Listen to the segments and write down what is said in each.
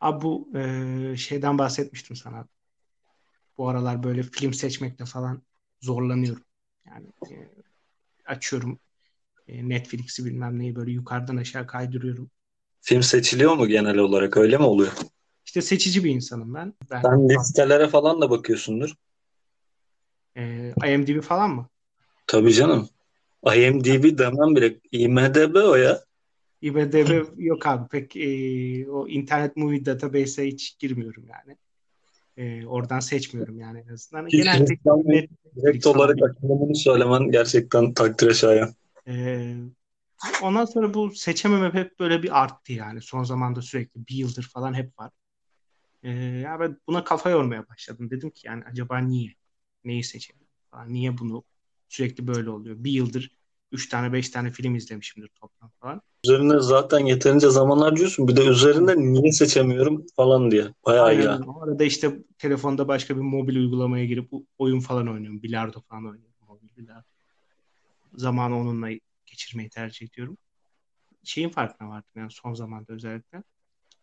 Abi bu e, şeyden bahsetmiştim sana. Bu aralar böyle film seçmekte falan zorlanıyorum. Yani e, açıyorum e, Netflix'i bilmem neyi böyle yukarıdan aşağı kaydırıyorum. Film seçiliyor mu genel olarak? Öyle mi oluyor? İşte seçici bir insanım ben. ben Sen listelere falan da bakıyorsundur. e, IMDb falan mı? Tabii canım. IMDb demem bile. IMDb o ya. IMDb yok abi pek e, o internet movie database'e hiç girmiyorum yani. E, oradan seçmiyorum yani en azından. Hiç Netflix Direkt falan olarak açılımını söylemen gerçekten takdire şayan. E, ondan sonra bu seçememe hep böyle bir arttı yani. Son zamanda sürekli bir yıldır falan hep var. E, ya ben buna kafa yormaya başladım. Dedim ki yani acaba niye? Neyi seçelim falan. Niye bunu sürekli böyle oluyor? Bir yıldır 3 tane 5 tane film izlemişimdir toplam falan. Üzerine zaten yeterince zaman harcıyorsun. Bir de üzerinde niye seçemiyorum falan diye. Bayağı Aynen. ya. O arada işte telefonda başka bir mobil uygulamaya girip oyun falan oynuyorum. Bilardo falan oynuyorum. Mobil bilardo. Zamanı onunla geçirmeyi tercih ediyorum. Şeyin farkına vardım yani son zamanda özellikle.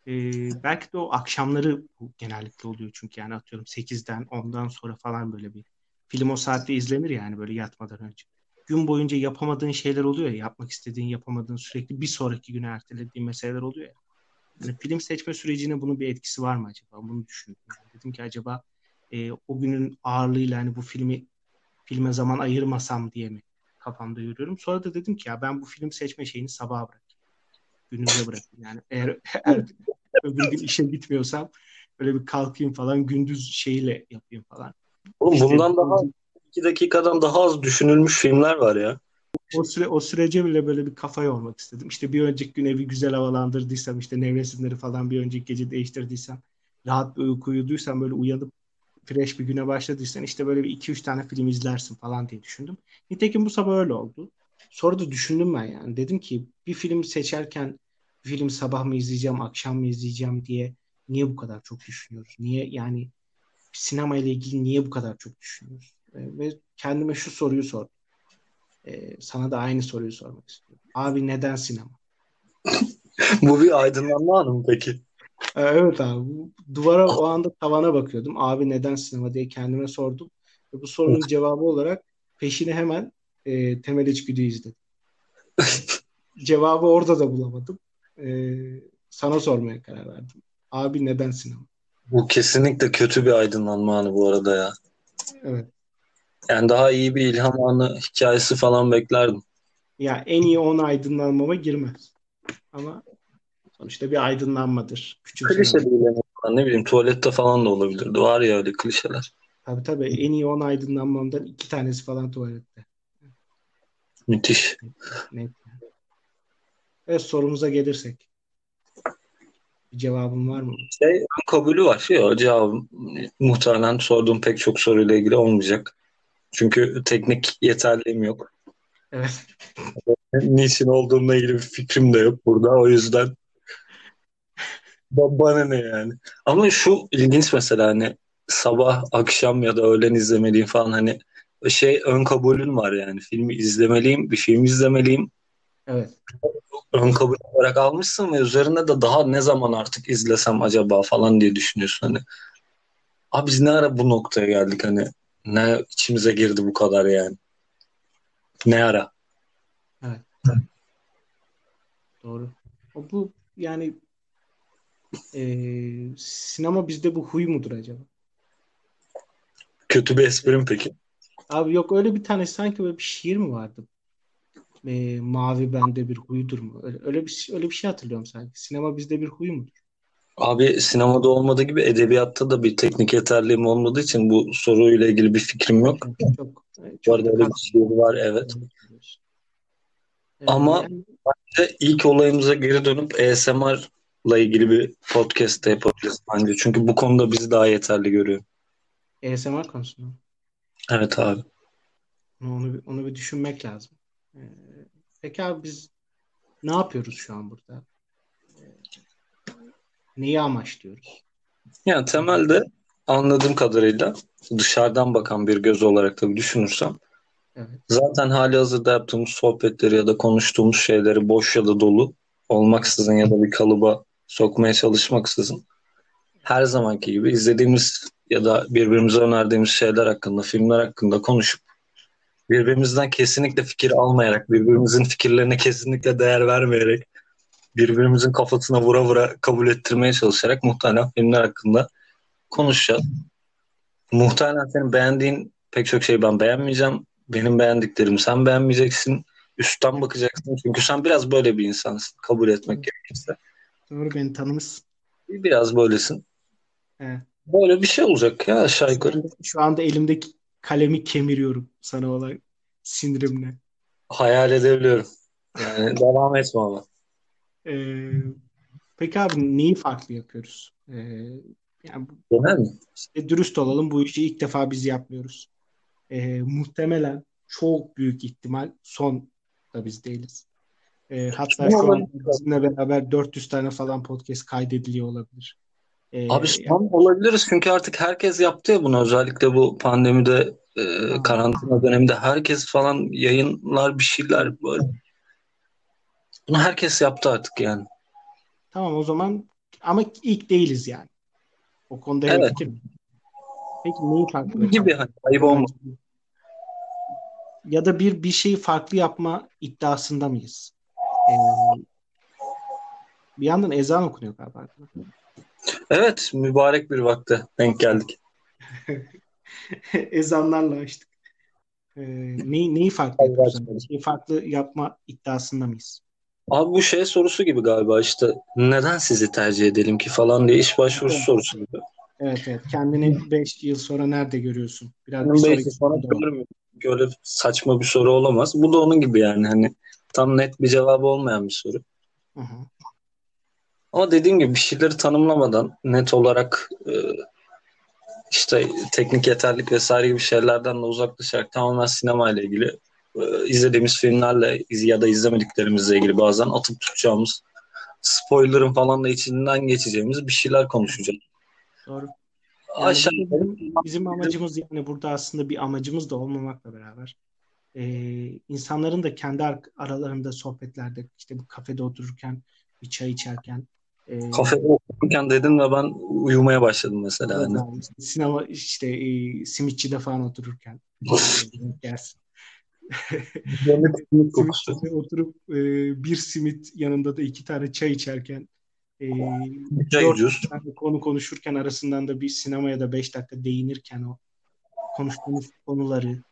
Ee, belki de o akşamları bu genellikle oluyor çünkü yani atıyorum 8'den 10'dan sonra falan böyle bir film o saatte izlenir yani böyle yatmadan önce. Gün boyunca yapamadığın şeyler oluyor ya yapmak istediğin yapamadığın sürekli bir sonraki güne ertelediğin meseleler oluyor ya. Yani film seçme sürecine bunun bir etkisi var mı acaba? Bunu düşündüm. Yani dedim ki acaba e, o günün ağırlığıyla hani bu filmi filme zaman ayırmasam diye mi kafamda yürüyorum. Sonra da dedim ki ya ben bu film seçme şeyini sabaha bırakayım. Günüze bırakayım. Yani eğer, eğer öbür gün işe gitmiyorsam böyle bir kalkayım falan gündüz şeyle yapayım falan. Oğlum İşte bundan daha 2 dakikadan daha az düşünülmüş filmler var ya. o süre o sürece bile böyle bir kafa yormak istedim. İşte bir önceki gün evi güzel havalandırdıysam, işte nevresimleri falan bir önceki gece değiştirdiysem, rahat bir uyku uyuduysam böyle uyanıp fresh bir güne başladıysan işte böyle bir iki üç tane film izlersin falan diye düşündüm. Nitekim bu sabah öyle oldu. Sonra da düşündüm ben yani. Dedim ki bir film seçerken bir film sabah mı izleyeceğim, akşam mı izleyeceğim diye niye bu kadar çok düşünüyoruz? Niye yani sinema ile ilgili niye bu kadar çok düşünüyoruz? E, Ve kendime şu soruyu sordum. Ee, sana da aynı soruyu sormak istiyorum. Abi neden sinema? Bu bir aydınlanma anı mı peki? Ee, evet abi. Duvara o anda tavana bakıyordum. Abi neden sinema diye kendime sordum. Ve bu sorunun cevabı olarak peşine hemen e, Temel İçgüdü'yü izledim. Cevabı orada da bulamadım. Ee, sana sormaya karar verdim. Abi neden sinema? Bu kesinlikle kötü bir aydınlanma anı bu arada ya. Evet. Yani daha iyi bir ilham anı hikayesi falan beklerdim. Ya en iyi 10 aydınlanmama girmez. Ama sonuçta bir aydınlanmadır. Küçük Klişe değil. Ne bileyim tuvalette falan da olabilirdi. Var ya öyle klişeler. Tabii tabii en iyi 10 aydınlanmamdan iki tanesi falan tuvalette. Müthiş. Net. Evet sorumuza gelirsek. Bir cevabın var mı? Şey, kabulü var. O cevabım muhtemelen sorduğum pek çok soruyla ilgili olmayacak. Çünkü teknik yeterliğim yok. Evet. Niçin olduğumla ilgili bir fikrim de yok burada. O yüzden ba- bana ne yani. Ama şu ilginç mesela hani sabah, akşam ya da öğlen izlemeliyim falan hani şey ön kabulün var yani. Filmi izlemeliyim, bir film izlemeliyim. Evet. Ön kabul olarak almışsın ve üzerine de daha ne zaman artık izlesem acaba falan diye düşünüyorsun hani. Abi biz ne ara bu noktaya geldik hani ne içimize girdi bu kadar yani. Ne ara? Doğru. O bu yani eee, sinema bizde bu huy mudur acaba? Kötü bir esprim peki. Abi yok öyle bir tane sanki böyle bir şiir mi vardı? Eee, mavi bende bir huydur mu? Öyle, öyle bir öyle bir şey hatırlıyorum sanki. Sinema bizde bir huy mudur? Abi sinemada olmadığı gibi edebiyatta da bir teknik yeterliğim olmadığı için bu soruyla ilgili bir fikrim yok. Çok Bu çok arada da öyle bir şiir var evet. Ama- yani Ve ilk olayımıza geri dönüp ASMR'la ilgili bir podcast da yapabiliriz bence. Çünkü bu konuda bizi daha yeterli görüyor. ASMR konusunda. Evet abi. Onu, bir- onu bir düşünmek lazım. Ee, peki abi biz ne yapıyoruz şu an burada? Neyi amaçlıyoruz? Yani temelde anladığım kadarıyla dışarıdan bakan bir göz olarak tabii düşünürsem Evet. zaten hali hazırda yaptığımız sohbetleri ya da konuştuğumuz şeyleri boş ya da dolu olmaksızın ya da bir kalıba sokmaya çalışmaksızın her zamanki gibi izlediğimiz ya da birbirimize önerdiğimiz şeyler hakkında, filmler hakkında konuşup birbirimizden kesinlikle fikir almayarak, birbirimizin fikirlerine kesinlikle değer vermeyerek, birbirimizin kafasına vura vura kabul ettirmeye çalışarak muhtemelen filmler hakkında konuşacağız. Muhtemelen senin beğendiğin pek çok şeyi ben beğenmeyeceğim. Benim beğendiklerimi sen beğenmeyeceksin. Üstten bakacaksın. Çünkü sen biraz böyle bir insansın. Kabul etmek gerekirse. Doğru beni tanımışsın. Biraz böylesin. Evet. Böyle bir şey olacak ya aşağı yukarı. Şu anda elimdeki kalemi kemiriyorum sana olan sinirimle. Hayal edebiliyorum. Yani devam etme ama. Ee, peki abi neyi farklı yapıyoruz? Ee, yani Genel mi? işte dürüst olalım bu işi ilk defa biz yapmıyoruz. Ee, muhtemelen çok büyük ihtimal son da biz değiliz. Ee, hatta şu an bizimle beraber 400 tane falan podcast kaydediliyor olabilir. Ee, Abi son olabiliriz çünkü artık herkes yaptı ya bunu özellikle bu pandemide e, karantina döneminde herkes falan yayınlar bir şeyler böyle. Bunu herkes yaptı artık yani. Tamam o zaman ama ilk değiliz yani. O konuda Evet. hemfikirim. Peki neyi farklı Gibi hani ayıp olmaz. Ya da bir bir şeyi farklı yapma iddiasında mıyız? Ee, bir yandan ezan okunuyor galiba. Evet mübarek bir vakte denk geldik. Ezanlarla açtık. Ee, neyi, neyi farklı yapıyoruz? Şeyi farklı yapma iddiasında mıyız? Abi bu şey sorusu gibi galiba işte neden sizi tercih edelim ki falan diye iş başvurusu Evet. sorusu gibi. Evet evet. Kendini 5 yıl sonra nerede görüyorsun? Biraz bir sonraki belki sonra görmüyorum. Böyle saçma bir soru olamaz. Bu da onun gibi yani hani tam net bir cevabı olmayan bir soru. Hı hı. Ama dediğim gibi bir şeyleri tanımlamadan net olarak e, işte teknik yeterlik vesaire gibi şeylerden de uzaklaşarak tamamen sinema ile ilgili izlediğimiz filmlerle ya da izlemediklerimizle ilgili bazen atıp tutacağımız spoiler'ın falan da içinden geçeceğimiz bir şeyler konuşacağız. Doğru. Yani Aşağı bizim, bizim amacımız yani burada aslında bir amacımız da olmamakla beraber e, insanların da kendi ar- aralarında sohbetlerde işte bu kafede otururken bir çay içerken e, kafede okurken dedin ve ben uyumaya başladım mesela. evet Hani. işte sinema işte e, simitçide falan otururken e, kokusu. Simitçide oturup e, bir simit yanında da iki tane çay içerken e, Çay dört tane konu konuşurken arasından da bir sinemaya da beş dakika değinirken o konuştuğumuz konuları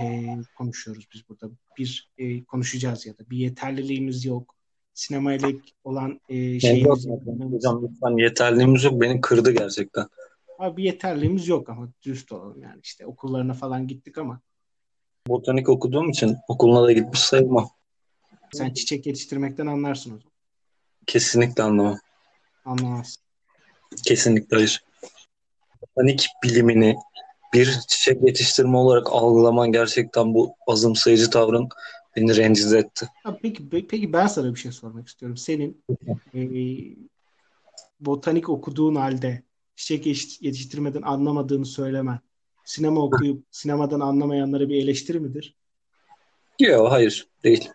e, konuşuyoruz biz burada. Bir e, konuşacağız ya da bir yeterliliğimiz yok. Sinemayla olan e, şeyimiz yok. Hocam lütfen yeterliğimiz yok. Beni kırdı gerçekten. Abi bir yeterliğimiz yok ama dürüst olalım yani işte okullarına falan gittik ama Botanik okuduğum için okuluna da gitmiş sayılmam. sen çiçek yetiştirmekten anlarsın o zaman. Kesinlikle anlamam. Anlamazsın. Kesinlikle hayır. Botanik bilimini bir çiçek yetiştirme olarak algılaman gerçekten bu azımsayıcı tavrın beni rencide etti. Peki, pe- peki ben sana bir şey sormak istiyorum. Senin e, botanik okuduğun halde çiçek yetiş- yetiştirmeden anlamadığını söylemen sinema okuyup sinemadan anlamayanlara bir eleştiri midir? Yok hayır değil.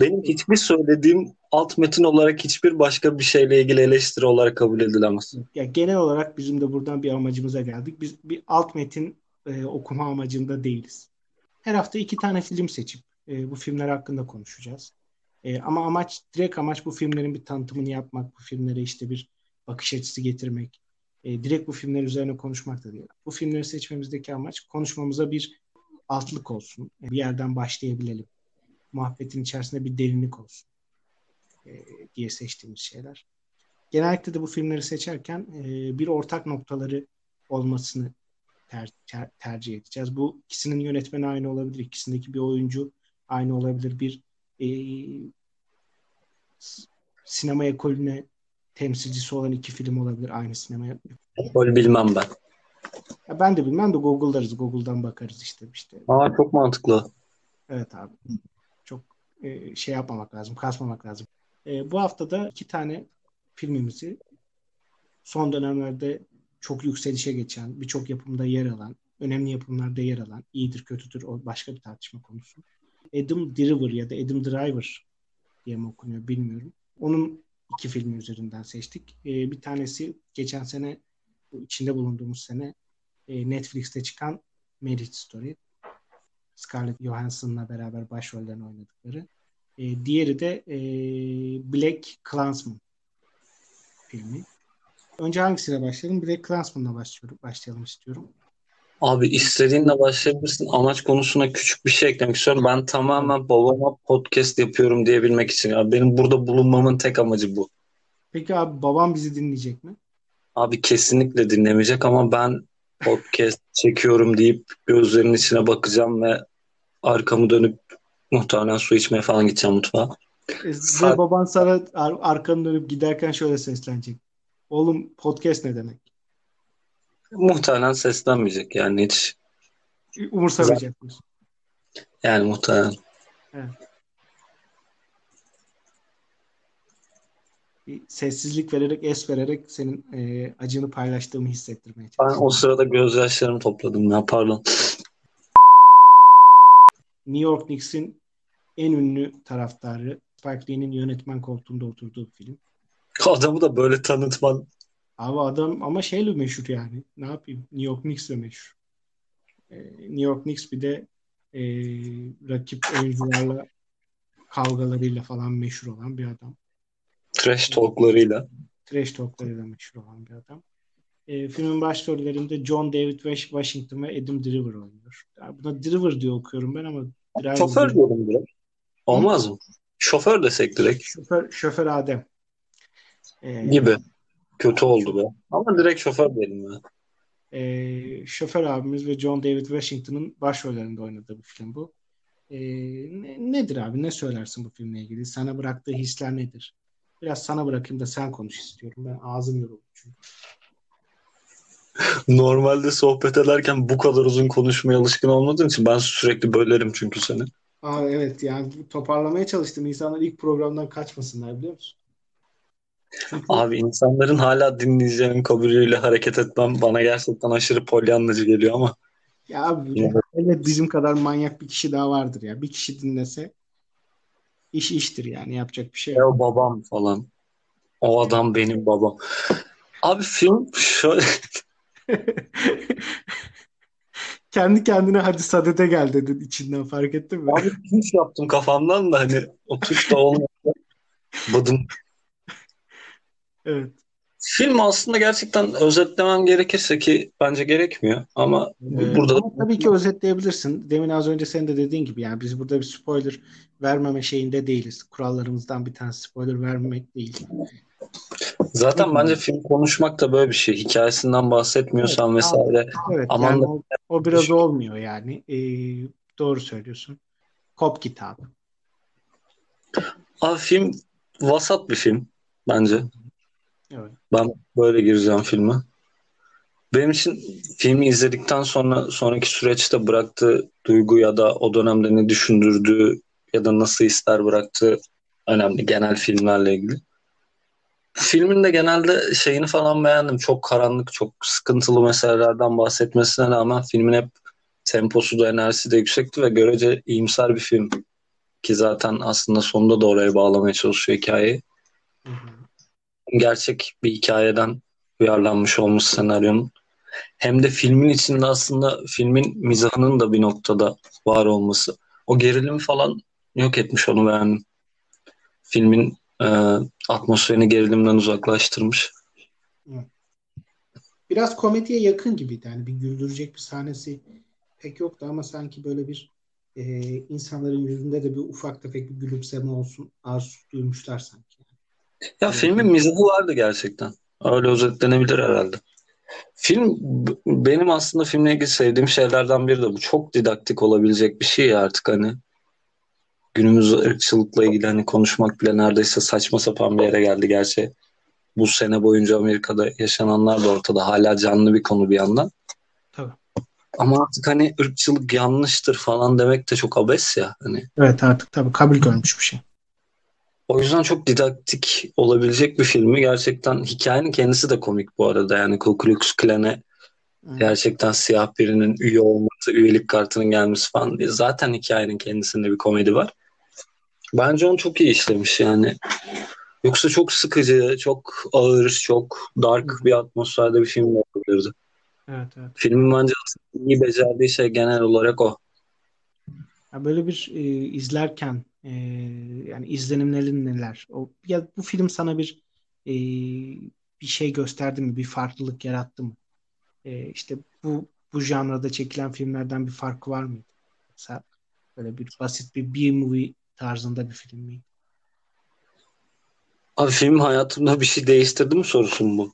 Benim hiçbir söylediğim alt metin olarak hiçbir başka bir şeyle ilgili eleştiri olarak kabul edilemez. Ya genel olarak bizim de buradan bir amacımıza geldik. Biz bir alt metin e, okuma amacında değiliz. Her hafta iki tane film seçip e, bu filmler hakkında konuşacağız. E, ama amaç, direkt amaç bu filmlerin bir tanıtımını yapmak, bu filmlere işte bir bakış açısı getirmek. E, direkt bu filmler üzerine konuşmak da değil. Bu filmleri seçmemizdeki amaç konuşmamıza bir altlık olsun. E, bir yerden başlayabilelim. Muhabbetin içerisinde bir derinlik olsun e, diye seçtiğimiz şeyler. Genellikle de bu filmleri seçerken e, bir ortak noktaları olmasını ter- ter- tercih edeceğiz. Bu ikisinin yönetmeni aynı olabilir, ikisindeki bir oyuncu aynı olabilir, bir e, sinema ekolüne temsilcisi olan iki film olabilir aynı sinemaya. Öyle bilmem ben. Ya ben de bilmem de Google'larız, Google'dan bakarız işte işte. Aa çok mantıklı. Evet abi. Çok e, şey yapmamak lazım, kasmamak lazım. E, bu hafta da iki tane filmimizi son dönemlerde çok yükselişe geçen, birçok yapımda yer alan, önemli yapımlarda yer alan, iyidir kötüdür o başka bir tartışma konusu. Adam Driver ya da Adam Driver diye mi okunuyor bilmiyorum. Onun iki filmi üzerinden seçtik. E, bir tanesi geçen sene içinde bulunduğumuz sene e, Netflix'te çıkan Marriage Story. Scarlett Johansson'la beraber başrollerini oynadıkları. E, diğeri de e, Black Klansman filmi. Önce hangisiyle başlayalım? Black Klansman'la başlayalım istiyorum. Abi istediğinle başlayabilirsin. Amaç konusuna küçük bir şey eklemek istiyorum. Ben tamamen babama podcast yapıyorum diyebilmek için. Abi benim burada bulunmamın tek amacı bu. Peki abi babam bizi dinleyecek mi? Abi kesinlikle dinlemeyecek ama ben podcast çekiyorum deyip gözlerinin içine bakacağım ve arkamı dönüp muhtemelen su içmeye falan gideceğim mutfağa. E, ve baban sana ar- arkanı dönüp giderken şöyle seslenecek. Oğlum podcast ne demek? Muhtemelen seslenmeyecek yani hiç. Umursamayacak? Yani muhtemelen. Evet. Bir sessizlik vererek, es vererek senin e, acını paylaştığımı hissettirmeye Ben çalışıyorum. o sırada gözyaşlarımı topladım ya pardon. New York Knicks'in en ünlü taraftarı Spike Lee'nin yönetmen koltuğunda oturduğu bir film. Adamı da böyle tanıtman. Abi adam ama şeyle meşhur yani. Ne yapayım? New York Knicks'le meşhur. Ee, New York Knicks bir de e, rakip oyuncularla kavgalarıyla falan meşhur olan bir adam. Trash talklarıyla. Trash talklarıyla meşhur olan bir adam. E, filmin başrollerinde John David Washington ve Adam Driver oynuyor. Yani buna Driver diye okuyorum ben ama Driver Şoför diyorum direkt. Olmaz mı? Şoför desek direkt Şoför, şoför Adem. E, gibi. Kötü oldu be. Ama direkt şoför diyelim ya. e, şoför abimiz ve John David Washington'ın başrollerinde oynadığı bir film bu. E, ne- nedir abi? Ne söylersin bu filmle ilgili? Sana bıraktığı hisler nedir? Biraz sana bırakayım da sen konuş istiyorum. Ben ağzım yoruldu çünkü. Normalde sohbet ederken bu kadar uzun konuşmaya alışkın olmadığım için ben sürekli bölerim çünkü seni. Aa, evet yani toparlamaya çalıştım. İnsanlar ilk programdan kaçmasınlar biliyor musun? Çünkü Abi insanların hala dinleyeceğinin kabulüyle hareket etmem bana gerçekten aşırı polyanlacı geliyor ama ya abi, Evet. evet bizim kadar manyak bir kişi daha vardır ya. Bir kişi dinlese iş iştir yani yapacak bir şey yok. ya babam falan. O adam benim babam. Abi film şöyle Kendi kendine hadi sadede gel dedin içinden fark ettin mi? abi tuş yaptım kafamdan da hani o tuş da olmadı. Bıdım. Evet. Film aslında gerçekten özetlemem gerekirse ki bence gerekmiyor ama Ee, burada da ama tabii ki özetleyebilirsin. Demin az önce senin de dediğin gibi yani biz burada bir spoiler vermeme şeyinde değiliz. Kurallarımızdan bir tanesi spoiler vermemek değil. zaten bence film konuşmak da böyle bir şey. Hikayesinden bahsetmiyorsan Evet, vesaire Evet Aman yani da- o, o biraz olmuyor yani. Ee, doğru söylüyorsun. Kop kitabı. Abi film vasat bir film bence. Evet. Ben böyle gireceğim filme. Benim için filmi izledikten sonra sonraki süreçte bıraktığı duygu ya da o dönemde ne düşündürdüğü ya da nasıl hisler bıraktığı önemli genel filmlerle ilgili. Filmin de genelde şeyini falan beğendim. Çok karanlık, çok sıkıntılı meselelerden bahsetmesine rağmen filmin hep temposu da enerjisi de yüksekti ve görece iyimser bir film. Ki zaten aslında sonunda da oraya bağlamaya çalışıyor hikayeyi Hı hı. Gerçek bir hikayeden uyarlanmış olmuş senaryonun. Hem de filmin içinde aslında filmin mizahının da bir noktada var olması. O gerilim falan yok etmiş onu beğendim. Filmin e, atmosferini gerilimden uzaklaştırmış. Biraz komediye yakın gibiydi. Yani bir güldürecek bir sahnesi pek yoktu ama sanki böyle bir e, insanların yüzünde de bir ufak tefek bir gülümseme olsun arzu duymuşlar sanki. Ya filmin mizahı vardı gerçekten. Öyle özetlenebilir herhalde. Film benim aslında filmle ilgili sevdiğim şeylerden biri de bu. Çok didaktik olabilecek bir şey ya artık hani. Günümüz ırkçılıkla ilgili hani konuşmak bile neredeyse saçma sapan bir yere geldi gerçi. Bu sene boyunca Amerika'da yaşananlar da ortada. Hala canlı bir konu bir yandan. Tabii. Ama artık hani ırkçılık yanlıştır falan demek de çok abes ya. Hani Evet artık tabii kabul görmüş bir şey. O yüzden çok didaktik olabilecek bir filmi. Gerçekten hikayenin kendisi de komik bu arada. Yani Ku Klux Klan'e gerçekten siyah birinin üye olması, üyelik kartının gelmesi falan diye. Zaten hikayenin kendisinde bir komedi var. Bence onu çok iyi işlemiş yani. Yoksa çok sıkıcı, çok ağır, çok dark bir atmosferde bir film olabilirdi. Evet evet. Filmin bence iyi becerdiği şey genel olarak o. Ya böyle bir e, izlerken e, yani izlenimlerin neler? O, ya bu film sana bir e, bir şey gösterdi mi? Bir farklılık yarattı mı? E, işte bu bu janrada çekilen filmlerden bir farkı var mıydı? Mesela böyle bir basit bir B-movie tarzında bir film miydi? Abi film hayatımda bir şey değiştirdi mi sorusu mu bu?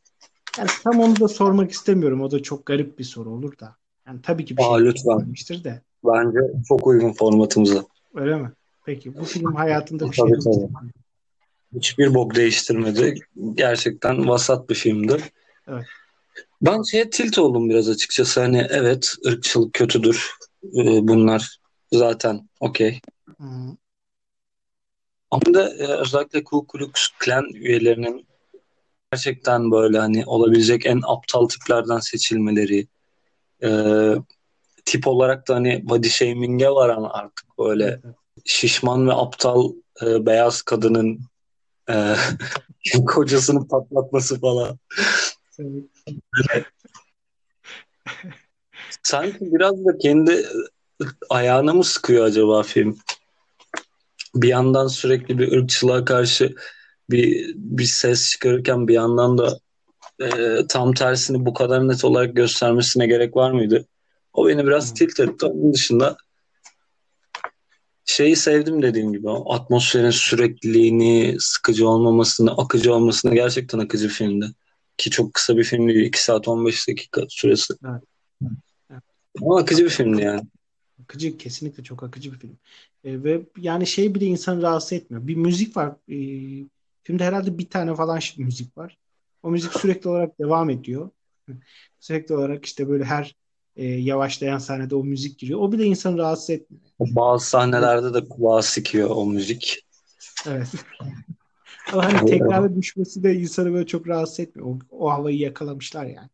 Yani tam onu da sormak istemiyorum. O da çok garip bir soru olur da. Yani tabii ki bir Aa, şey lütfen. de. Bence çok uygun formatımıza. Öyle mi? Peki bu film hayatında bir şey tabii. Hiçbir bok değiştirmedi. Gerçekten vasat bir filmdi. Evet. Ben şeye tilt oldum biraz açıkçası. Hani evet ırkçılık kötüdür. Ee, bunlar zaten okey. Hı. Ama da e, özellikle Ku Klux Klan üyelerinin gerçekten böyle hani olabilecek en aptal tiplerden seçilmeleri e, tip olarak da hani body shaming'e varan artık böyle evet. Şişman ve aptal e, beyaz kadının e, kocasını patlatması falan. Sanki biraz da kendi ayağına mı sıkıyor acaba film? Bir yandan sürekli bir ırkçılığa karşı bir bir ses çıkarırken bir yandan da e, tam tersini bu kadar net olarak göstermesine gerek var mıydı? O beni biraz Hı. tilt etti. Onun dışında şeyi sevdim dediğim gibi. Atmosferin sürekliliğini, sıkıcı olmamasını, akıcı olmasını gerçekten akıcı bir filmdi. Ki çok kısa bir film değil. 2 saat 15 dakika süresi. Evet. Evet. Ama akıcı bir filmdi yani. Akıcı kesinlikle çok akıcı bir film. E, ve yani şey bile insanı rahatsız etmiyor. Bir müzik var. E, filmde herhalde bir tane falan müzik var. O müzik sürekli olarak devam ediyor. Sürekli olarak işte böyle her e, yavaşlayan sahnede o müzik giriyor. O bile insanı rahatsız etmiyor. Bazı sahnelerde de kulağa sikiyor o müzik. Evet. Ama hani tekrara düşmesi de insanı böyle çok rahatsız etmiyor. O, o havayı yakalamışlar yani.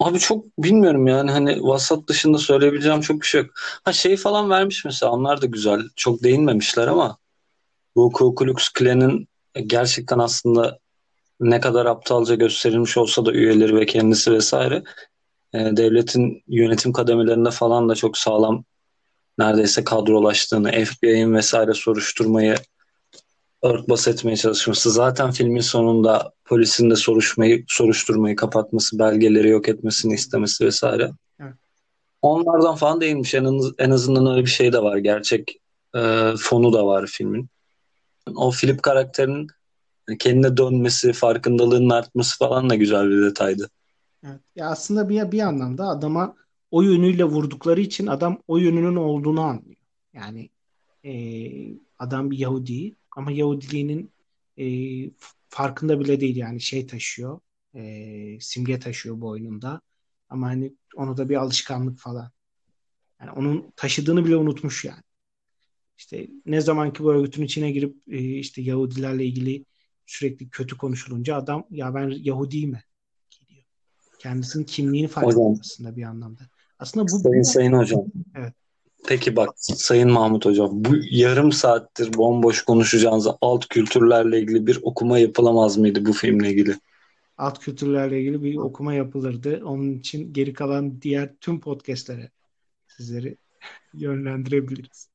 Abi çok bilmiyorum yani hani vasat dışında söyleyebileceğim çok bir şey yok. Ha şey falan vermiş mesela onlar da güzel. Çok değinmemişler ama bu Ku Klux Klan'ın gerçekten aslında ne kadar aptalca gösterilmiş olsa da üyeleri ve kendisi vesaire e, devletin yönetim kademelerinde falan da çok sağlam neredeyse kadrolaştığını, FBI'nin vesaire soruşturmayı örtbas etmeye çalışması. Zaten filmin sonunda polisin de soruşmayı, soruşturmayı kapatması, belgeleri yok etmesini istemesi vesaire. Evet. Onlardan falan değilmiş. En, en azından öyle bir şey de var. Gerçek e, fonu da var filmin. O Philip karakterinin kendine dönmesi, farkındalığının artması falan da güzel bir detaydı. Evet. Ya aslında bir, bir anlamda adama o yönüyle vurdukları için adam o yönünün olduğunu anlıyor. Yani e, adam bir Yahudi ama Yahudiliğinin e, farkında bile değil yani şey taşıyor e, simge taşıyor boynunda ama hani onu da bir alışkanlık falan. Yani onun taşıdığını bile unutmuş yani. İşte ne zamanki bu örgütün içine girip e, işte Yahudilerle ilgili sürekli kötü konuşulunca adam ya ben Yahudiyim mi? Kendisinin kimliğini fark Hocam. aslında bir anlamda. Aslında bu Sayın Sayın Hocam. Evet. Peki bak Sayın Mahmut Hocam bu yarım saattir bomboş konuşacağınız alt kültürlerle ilgili bir okuma yapılamaz mıydı bu filmle ilgili? alt kültürlerle ilgili bir okuma yapılırdı. Onun için geri kalan diğer tüm podcastlere sizleri yönlendirebiliriz.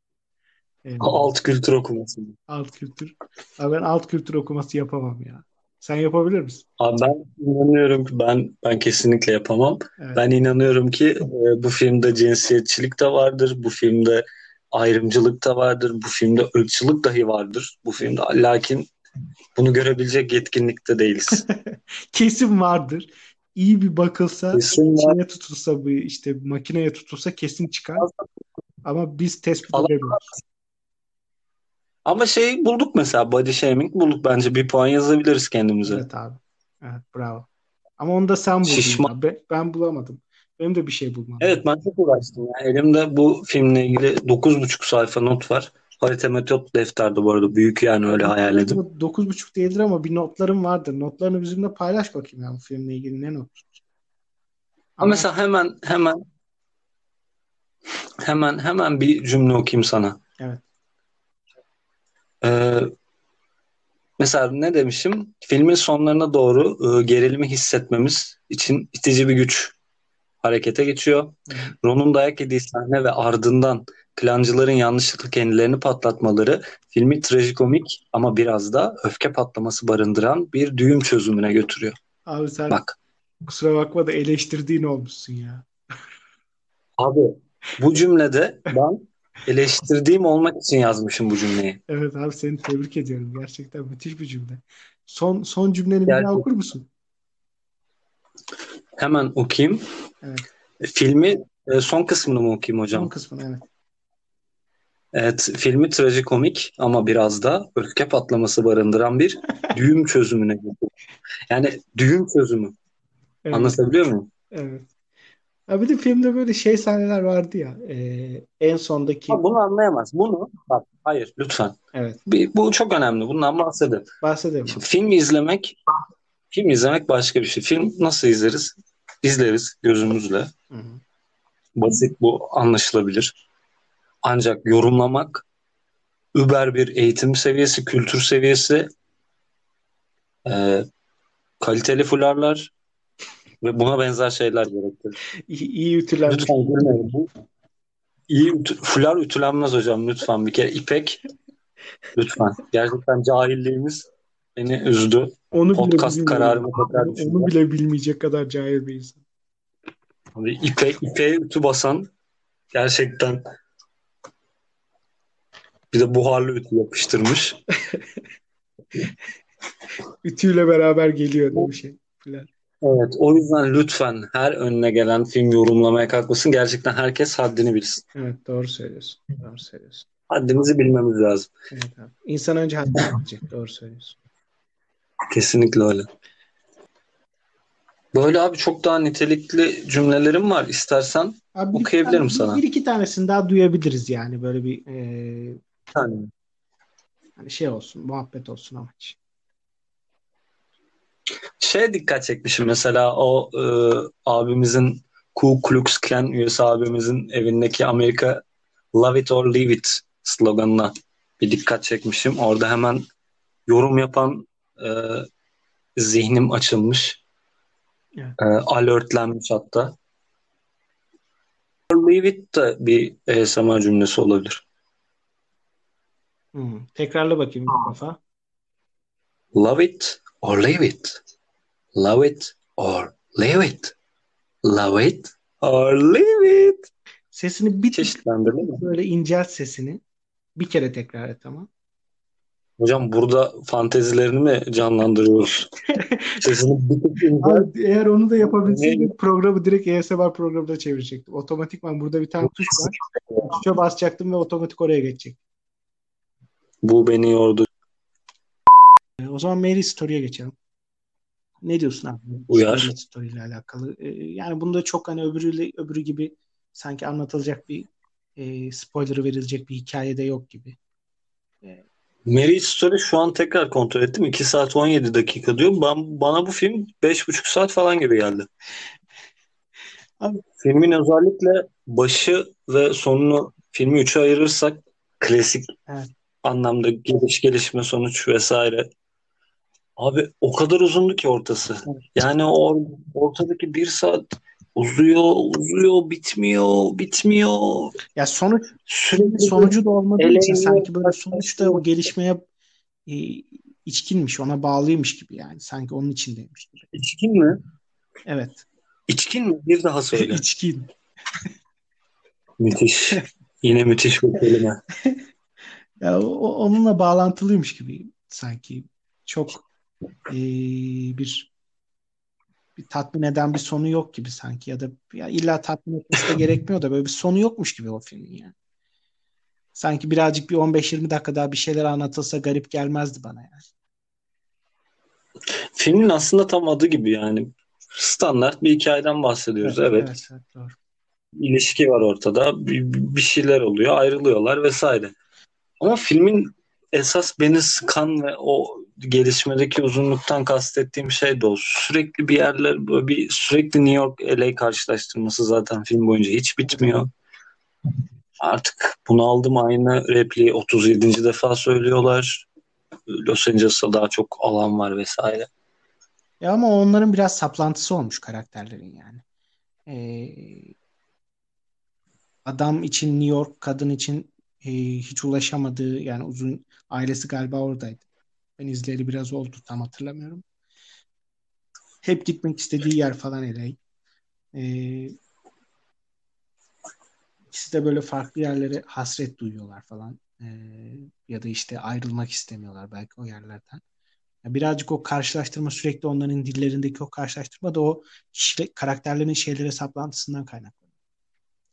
Ee, Alt kültür okuması. alt kültür. Ama ben alt kültür okuması yapamam ya. Sen yapabilir misin? Abi ben inanıyorum ki ben ben kesinlikle yapamam. Evet. Ben inanıyorum ki e, bu filmde cinsiyetçilik de vardır. Bu filmde ayrımcılık da vardır. Bu filmde ırkçılık dahi vardır. Bu filmde lakin bunu görebilecek yetkinlikte değiliz. Kesin vardır. İyi bir bakılsa, içine tutulsa bu işte makineye tutulsa kesin çıkar. Ama biz tespit edemiyoruz. Ama şey bulduk mesela body shaming bulduk bence bir puan yazabiliriz kendimize. Evet abi. Evet bravo. Ama onu da sen buldun Şişman. ya. Ben, ben bulamadım. Benim de bir şey bulmam. Evet ben çok uğraştım. Yani elimde bu filmle ilgili 9,5 sayfa not var. Harita metot defterde bu arada. Büyük yani öyle hayal Dokuz buçuk değildir ama bir notlarım vardır. Notlarını bizimle paylaş bakayım ya bu filmle ilgili ne not? Ama mesela hemen hemen hemen hemen bir cümle okuyayım sana. Evet. Ee, mesela ne demişim? Filmin sonlarına doğru e, gerilimi hissetmemiz için itici bir güç harekete geçiyor. Ron'un dayak yediği sahne ve ardından plancıların yanlışlıkla kendilerini patlatmaları filmi trajikomik ama biraz da öfke patlaması barındıran bir düğüm çözümüne götürüyor. Abi sen Bak kusura bakma da eleştirdiğin olmuşsun ya. abi bu cümlede ben eleştirdiğim olmak için yazmışım bu cümleyi. Evet abi seni tebrik ediyorum. Gerçekten müthiş bir cümle. Son son cümleni bir daha Gerçekten. okur musun? Hemen okuyayım. Evet. Filmi e, son kısmını mı okuyayım hocam? Son kısmını evet. Evet, filmi trajikomik ama biraz da öfke patlaması barındıran bir düğüm çözümüne. Yani düğüm çözümü. Evet. Anlatabiliyor muyum? Evet. Ya bir de filmde böyle şey sahneler vardı ya. e, en sondaki Ha, bunu anlayamaz. Bunu bak hayır lütfen. evet Bir, bu çok önemli. Bundan bahsedelim. bahsedelim. Şimdi film izlemek film izlemek başka bir şey. Film nasıl izleriz? İzleriz gözümüzle. Hı hı. Basit bu anlaşılabilir. Ancak yorumlamak über bir eğitim seviyesi, kültür seviyesi, e, kaliteli fularlar ve buna benzer şeyler gerektirir. İyi, iyi ütülenmiş. Lütfen gülmeyin. Bu iyi ütü- fular ütülenmez hocam lütfen bir kere ipek lütfen. Gerçekten cahilliğimiz beni üzdü. Onu bile Podcast bilmiyorum. kararımı tekrar Onu bile bilmeyecek kadar cahil bir insan. Abi ipe, ipeğe ütü basan gerçekten bir de buharlı ütü yapıştırmış. Ütüyle beraber geliyor mi şey? Falan. Evet, o yüzden lütfen her önüne gelen film yorumlamaya kalkmasın. Gerçekten herkes haddini bilsin. Evet doğru söylüyorsun. Doğru söylüyorsun. Haddimizi bilmemiz lazım. Evet abi. İnsan önce haddini bilecek. Doğru söylüyorsun. Kesinlikle öyle. Böyle abi çok daha nitelikli cümlelerim var. İstersen Abi bir Okuyabilirim tane- sana. Bir iki tanesini daha duyabiliriz yani böyle bir e, tane. hani şey olsun, muhabbet olsun amaç. Şeye dikkat çekmişim mesela o e, abimizin Ku Klux Klan üyesi abimizin evindeki Amerika Love it or leave it sloganına bir dikkat çekmişim. Orada hemen yorum yapan e, zihnim açılmış. Evet. E, alertlenmiş hatta. Or leave it de bir ASMR cümlesi olabilir. Hı. Tekrarla bakayım bir defa. Love it or leave it. Love it or leave it. Love it or leave it. Sesini bir Çeşitlendirme mi? böyle incelt sesini. Bir kere tekrar et ama. Hocam burada fantezilerini mi canlandırıyoruz? Sesini bir eğer onu da yapabilseydim programı direkt ASMR programına çevirecektim. Otomatikman burada bir tane tuş var. Tuşa basacaktım ve otomatik oraya geçecek. Bu beni yordu. O zaman Mary Story'e geçelim. Ne diyorsun abi? Uyar. Story ile alakalı. E, yani bunda çok hani öbürüyle öbürü gibi sanki anlatılacak bir e, spoiler verilecek bir hikaye de yok gibi. Marriage Story şu an tekrar kontrol ettim. 2 saat 17 dakika diyor. Ben, bana bu film 5,5 saat falan gibi geldi. Abi- Filmin özellikle başı ve sonunu filmi 3'e ayırırsak klasik Evet. anlamda geliş gelişme sonuç vesaire. Abi o kadar uzundu ki ortası. Yani o ortadaki bir saat uzuyor, uzuyor, bitmiyor, bitmiyor. Ya sonuç Sürekli sonucu da olmadığı için sanki böyle sonuçta o gelişmeye e, içkinmiş, ona bağlıymış gibi yani. Sanki onun içindeymiş gibi. içkin mi? Evet. İçkin mi? Bir daha söyle. İçkin. Müthiş. Yine müthiş bir kelime. Ya o- onunla bağlantılıymış gibi sanki. Çok e, bir bir tatmin eden bir sonu yok gibi sanki ya da ya illa tatmin etmesi de gerekmiyor da böyle bir sonu yokmuş gibi o filmin yani. Sanki birazcık bir 15-20 dakika daha bir şeyler anlatılsa garip gelmezdi bana yani. Filmin aslında tam adı gibi yani. Standart bir hikayeden bahsediyoruz. Evet. evet, evet, doğru. ilişki var ortada. Bir, bir şeyler oluyor, ayrılıyorlar vesaire. Ama filmin esas beni sıkan ve o gelişmedeki uzunluktan kastettiğim şey de o. Sürekli bir yerler, böyle bir sürekli New York LA karşılaştırması zaten film boyunca hiç bitmiyor. Artık bunu aldım aynı repliği 37. defa söylüyorlar. Los Angeles'ta daha çok alan var vesaire. Ya ama onların biraz saplantısı olmuş karakterlerin yani. Ee, adam için New York, kadın için e, hiç ulaşamadığı yani uzun ailesi galiba oradaydı. Ben izleyeli biraz oldu tam hatırlamıyorum. Hep gitmek istediği yer falan LA. Ee, ikisi de böyle farklı yerlere hasret duyuyorlar falan. Ee, ya da işte ayrılmak istemiyorlar belki o yerlerden. Birazcık o karşılaştırma sürekli onların dillerindeki o karşılaştırma da o şire, karakterlerin şeylere saplantısından kaynaklanıyor.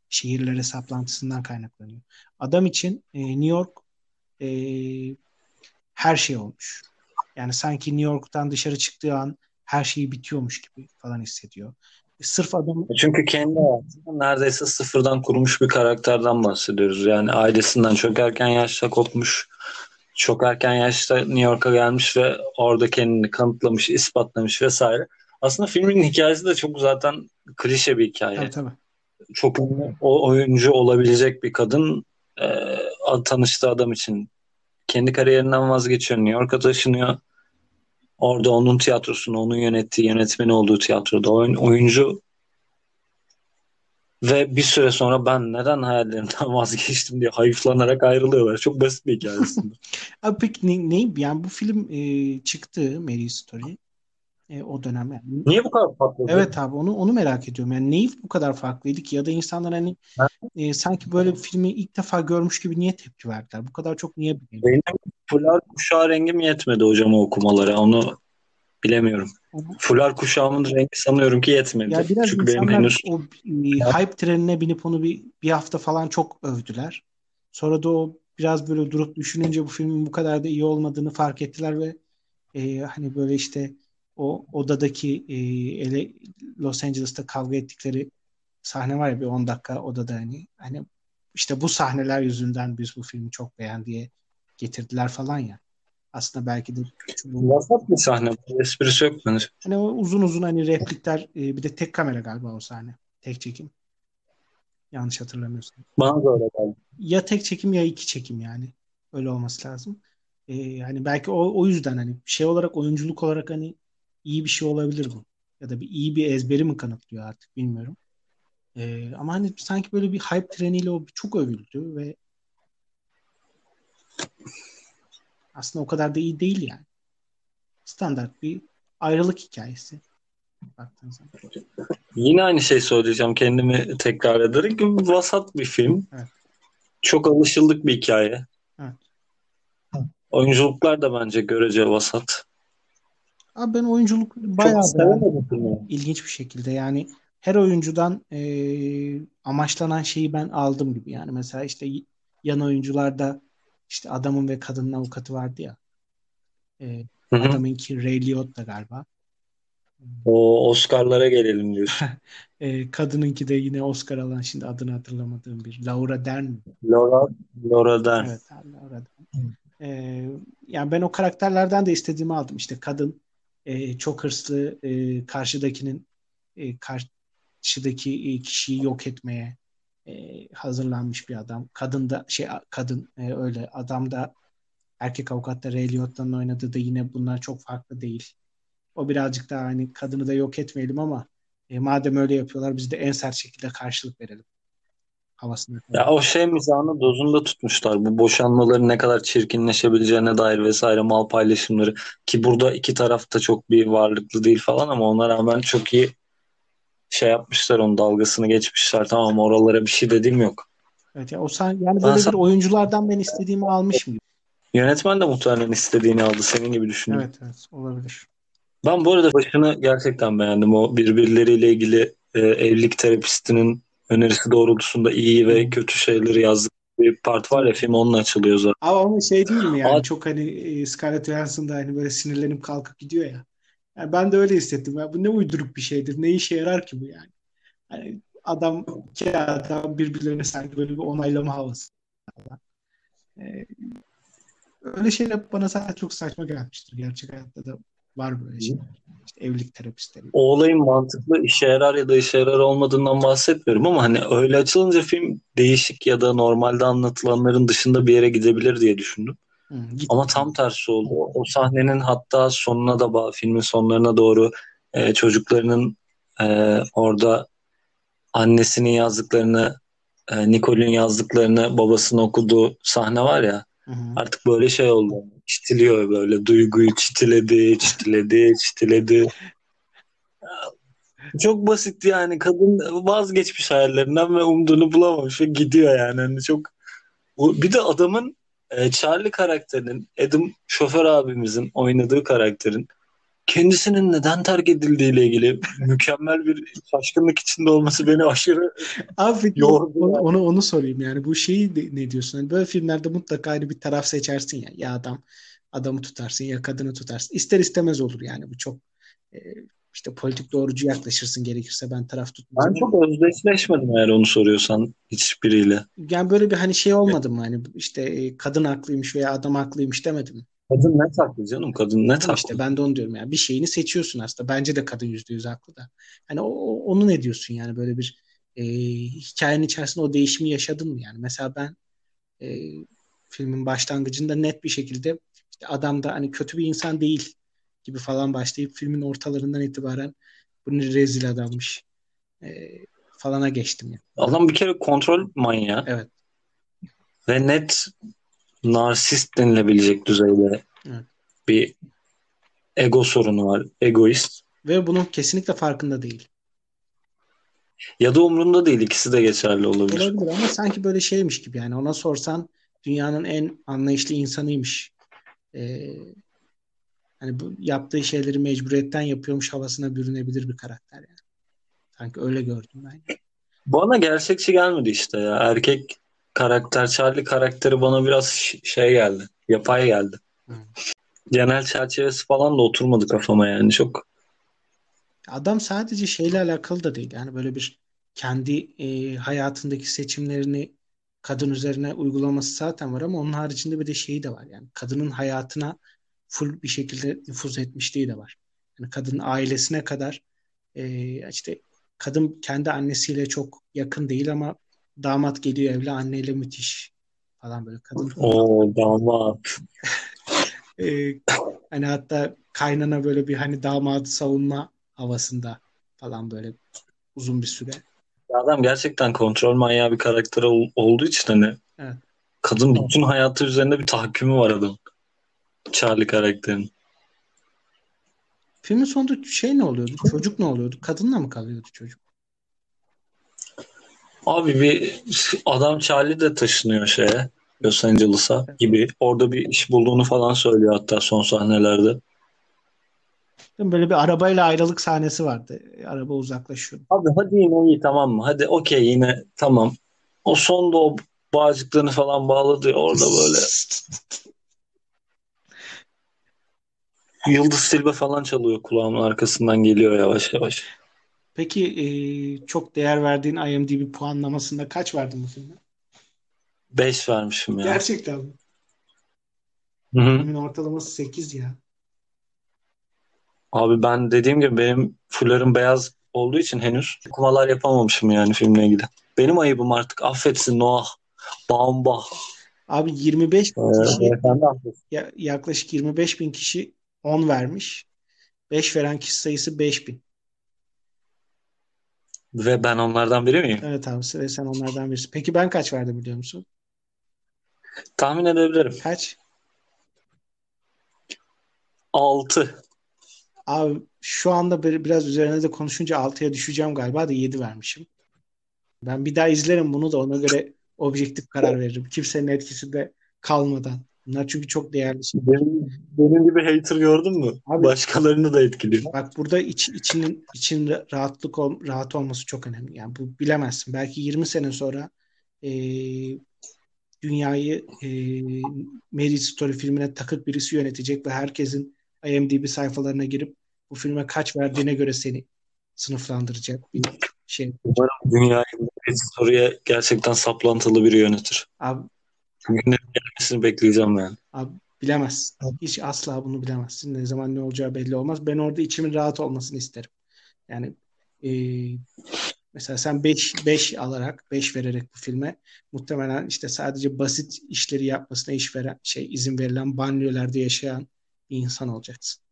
Şehirlere saplantısından kaynaklanıyor. Adam için e, New York e, her şey olmuş. Yani sanki New York'tan dışarı çıktığı an her şeyi bitiyormuş gibi falan hissediyor. Sırf adam Çünkü kendi hayatını neredeyse sıfırdan kurmuş bir karakterden bahsediyoruz. Yani ailesinden çok erken yaşta kopmuş. Çok erken yaşta New York'a gelmiş ve orada kendini kanıtlamış, ispatlamış vesaire. Aslında filmin hikayesi de çok zaten klişe bir hikaye. tabii tabii. Çok o oyuncu olabilecek bir kadın e, tanıştığı adam için kendi kariyerinden vazgeçiyor. New York'a taşınıyor. Orada onun tiyatrosunu, onun yönettiği, yönetmeni olduğu tiyatroda oyun, oyuncu ve bir süre sonra ben neden hayallerimden vazgeçtim diye hayıflanarak ayrılıyorlar. Çok basit bir hikaye aslında. Abi peki ne, ne yani bu film e, çıktı Mary Story e, o dönem yani. Niye bu kadar patladı? Evet abi onu onu merak ediyorum. Yani neyi bu kadar farklıydı ki ya da insanlar hani e, sanki böyle bir filmi ilk defa görmüş gibi niye tepki verdiler? Bu kadar çok niye? Benim fular kuşağı rengim yetmedi hocam o okumalara. Onu bilemiyorum. Fular kuşağımın rengi sanıyorum ki yetmedi. Ya biraz Çünkü benim henüz o e, hype trenine binip onu bir, bir hafta falan çok övdüler. Sonra da o biraz böyle durup düşününce bu filmin bu kadar da iyi olmadığını fark ettiler ve e, hani böyle işte o odadaki e, ele Los Angeles'ta kavga ettikleri sahne var ya bir 10 dakika odada hani hani işte bu sahneler yüzünden biz bu filmi çok beğen diye getirdiler falan ya. Aslında belki de vasat bir sahne. Esprisi yok bence. hani o uzun uzun hani replikler e, bir de tek kamera galiba o sahne. Tek çekim. Yanlış hatırlamıyorsam. Bana da öyle geldi. Ya tek çekim ya iki çekim yani. Öyle olması lazım. E, hani belki o, o yüzden hani şey olarak oyunculuk olarak hani iyi bir şey olabilir bu. Ya da bir iyi bir ezberi mi kanıtlıyor artık bilmiyorum. Ee, ama hani sanki böyle bir hype treniyle o çok övüldü ve aslında o kadar da iyi değil yani. Standart bir ayrılık hikayesi. Yine aynı şey söyleyeceğim. Kendimi tekrar ederek. Vasat bir film. Evet. Çok alışıldık bir hikaye. Evet. Oyunculuklar da bence görece vasat. Abi ben oyunculuk bayağı Çok beğendim. ilginç bir şekilde yani her oyuncudan e, amaçlanan şeyi ben aldım gibi yani mesela işte yan oyuncularda işte adamın ve kadının avukatı vardı ya e, Hı hı. adamınki Ray Liotta galiba O Oscar'lara gelelim diyorsun. e, kadınınki de yine Oscar alan şimdi adını hatırlamadığım bir Laura Dern mi? Laura, Laura Dern. Evet Laura Dern. E, yani ben o karakterlerden de istediğimi aldım işte kadın e, çok hırslı e, karşıdakinin e, karşıdaki e, kişiyi yok etmeye e, hazırlanmış bir adam. Kadın da şey kadın e, öyle adam da erkek avukat da Ray Liotta'nın oynadığı da yine bunlar çok farklı değil. O birazcık daha hani kadını da yok etmeyelim ama e, madem öyle yapıyorlar biz de en sert şekilde karşılık verelim. Havasını. Ya o şey mizahını dozunda tutmuşlar. Bu boşanmaların ne kadar çirkinleşebileceğine dair vesaire mal paylaşımları ki burada iki taraf da çok bir varlıklı değil falan ama ona rağmen çok iyi şey yapmışlar onun dalgasını geçmişler. Tamam oralara bir şey dediğim yok. Evet, ya o sahne, yani Ben böyle bir sana- oyunculardan ben istediğimi almışım gibi. Yönetmen de muhtemelen istediğini aldı. Senin gibi düşünüyorum. Evet evet olabilir. Ben bu arada başını gerçekten beğendim. O birbirleriyle ilgili e, evlilik terapistinin önerisi doğrultusunda iyi ve kötü şeyleri yazdığı bir part var ya film onunla açılıyor zaten. Ama ama şey değil mi yani Abi- çok hani e, Scarlett Johansson da hani böyle sinirlenip kalkıp gidiyor ya. Yani ben de öyle hissettim. Ya bu ne uyduruk bir şeydir. Ne işe yarar ki bu yani? Hani adam iki adam birbirlerine sanki böyle bir onaylama havası. Ee, öyle şeyler bana zaten çok saçma gelmiştir. Gerçek hayatta da var böyle şeyler. İşte evlilik terapistleri. O olayın mantıklı işe yarar ya da işe yarar olmadığından bahsetmiyorum ama hani öyle açılınca film değişik ya da normalde anlatılanların dışında bir yere gidebilir diye düşündüm. Hı. Ama tam tersi oldu. O sahnenin hatta sonuna da filmin sonlarına doğru e, çocuklarının e, orada annesinin yazdıklarını e, Nicole'ün yazdıklarını babasının okuduğu sahne var ya Hı hı. artık böyle şey oldu. Çitiliyor böyle. Duyguyu çitiledi, çitiledi, çitiledi. Çok basit yani. Kadın vazgeçmiş hayallerinden ve umduğunu bulamamış ve gidiyor yani. Hani çok bir de adamın e, Charlie karakterinin Adam şoför abimizin oynadığı karakterin kendisinin neden terk edildiğiyle ilgili mükemmel bir şaşkınlık içinde olması beni aşırı Abi Yordu onu, onu, onu sorayım yani bu şeyi de- ne diyorsun? Hani böyle filmlerde mutlaka ayrı bir taraf seçersin ya. Ya adam adamı tutarsın ya kadını tutarsın. İster istemez olur yani bu çok e, işte politik doğrucu yaklaşırsın gerekirse ben taraf ben tutmayacağım. çok özdeşleşmedim eğer onu soruyorsan hiçbiriyle. Yani böyle bir hani şey olmadı mı hani işte e, kadın haklıymış veya adam haklıymış demedim mi? Kadın ne haklı canım? Kadın ne Ama haklı? işte ben de onu diyorum yani bir şeyini seçiyorsun aslında. Bence de kadın yüzde yüz haklı da. Hani o, onu ne diyorsun yani böyle bir e, hikayenin içerisinde o değişimi yaşadın mı yani? Mesela ben e, filmin başlangıcında net bir şekilde işte adam da hani kötü bir insan değil gibi falan başlayıp filmin ortalarından itibaren bu ne rezil adammış e, falana geçtim yani. Adam bir kere kontrol manyağı Evet. ve net narsist denilebilecek düzeyde Evet. bir ego sorunu var. Egoist. Ve bunun kesinlikle farkında değil. Ya da umrunda değil. İkisi de geçerli olabilir. Olabilir ama sanki böyle şeymiş gibi yani ona sorsan dünyanın en anlayışlı insanıymış. Ee, hani bu yaptığı şeyleri mecburiyetten yapıyormuş havasına bürünebilir bir karakter yani. Sanki öyle gördüm ben. Bana gerçekçi gelmedi işte ya. Erkek karakter, Charlie karakteri bana biraz şey geldi. Yapay geldi. Hı. Genel çerçevesi falan da oturmadı kafama yani. Çok Adam sadece şeyle alakalı da değil. Yani böyle bir kendi e, hayatındaki seçimlerini kadın üzerine uygulaması zaten var ama onun haricinde bir de şeyi de var. Yani kadının hayatına full bir şekilde nüfuz etmişliği de var. Yani kadının ailesine kadar e, işte kadın kendi annesiyle çok yakın değil ama damat geliyor evle anneyle müthiş falan böyle kadın o damat. e, hani hatta kaynana böyle bir hani damadı savunma havasında falan böyle uzun bir süre. Adam gerçekten kontrol manyağı bir karakter ol- olduğu için hani Evet. kadın bütün hayatı üzerinde bir tahakkümü var adam. Charlie karakterinin. Filmin sonunda şey ne oluyordu? Çocuk ne oluyordu? Kadınla mı kalıyordu çocuk? Abi bir adam Charlie de taşınıyor şeye Los Angeles'a gibi. Orada bir iş bulduğunu falan söylüyor hatta son sahnelerde. Böyle bir arabayla ayrılık sahnesi vardı. Araba uzaklaşıyor. Abi hadi yine iyi tamam mı? Hadi okey yine tamam. O sonda o bağcıklarını falan bağladı ya, orada böyle Yıldız Silbe falan çalıyor kulağımın arkasından geliyor yavaş yavaş. Peki e, çok değer verdiğin IMDb puanlamasında kaç verdin bu filme? 5 vermişim ya. Gerçekten mi? Filmin ortalaması 8 ya. Abi ben dediğim gibi benim fullerim beyaz olduğu için henüz okumalar yapamamışım yani filmle ilgili. Benim ayıbım artık affetsin Noah. Baumbach. Abi 25 Ee, bin kişi ya- yaklaşık 25 bin kişi 10 vermiş. 5 veren kişi sayısı 5 bin. Ve ben onlardan biri miyim? Evet abi ve sen onlardan birisin. Peki ben kaç verdim biliyor musun? Tahmin edebilirim. Kaç? 6. Abi şu anda biraz üzerine de konuşunca 6'ya düşeceğim galiba da 7 vermişim. Ben bir daha izlerim bunu da ona göre objektif karar veririm. Kimsenin etkisinde kalmadan. Bunlar çünkü çok değerli şeyler. Benim, benim gibi hater gördün mü? Abi- Başkalarını da etkiliyor. Bak burada iç, içinin için rahatlık ol- rahat olması çok önemli. Yani bu bilemezsin. Belki 20 sene sonra e, dünyayı e, Marriage Story filmine takık birisi yönetecek ve herkesin IMDb sayfalarına girip bu filme kaç verdiğine göre seni sınıflandıracak bir şey. Umarım dünyayı bir soruya gerçekten saplantılı biri yönetir. Abi, Günlerin gelmesini bekleyeceğim yani. abi bilemezsin. Hiç asla bunu bilemezsin. Ne zaman ne olacağı belli olmaz. Ben orada içimin rahat olmasını isterim. Yani e, Mesela sen 5 5 alarak 5 vererek bu filme muhtemelen işte sadece basit işleri yapmasına iş veren şey izin verilen banliyölerde yaşayan bir insan olacaksın.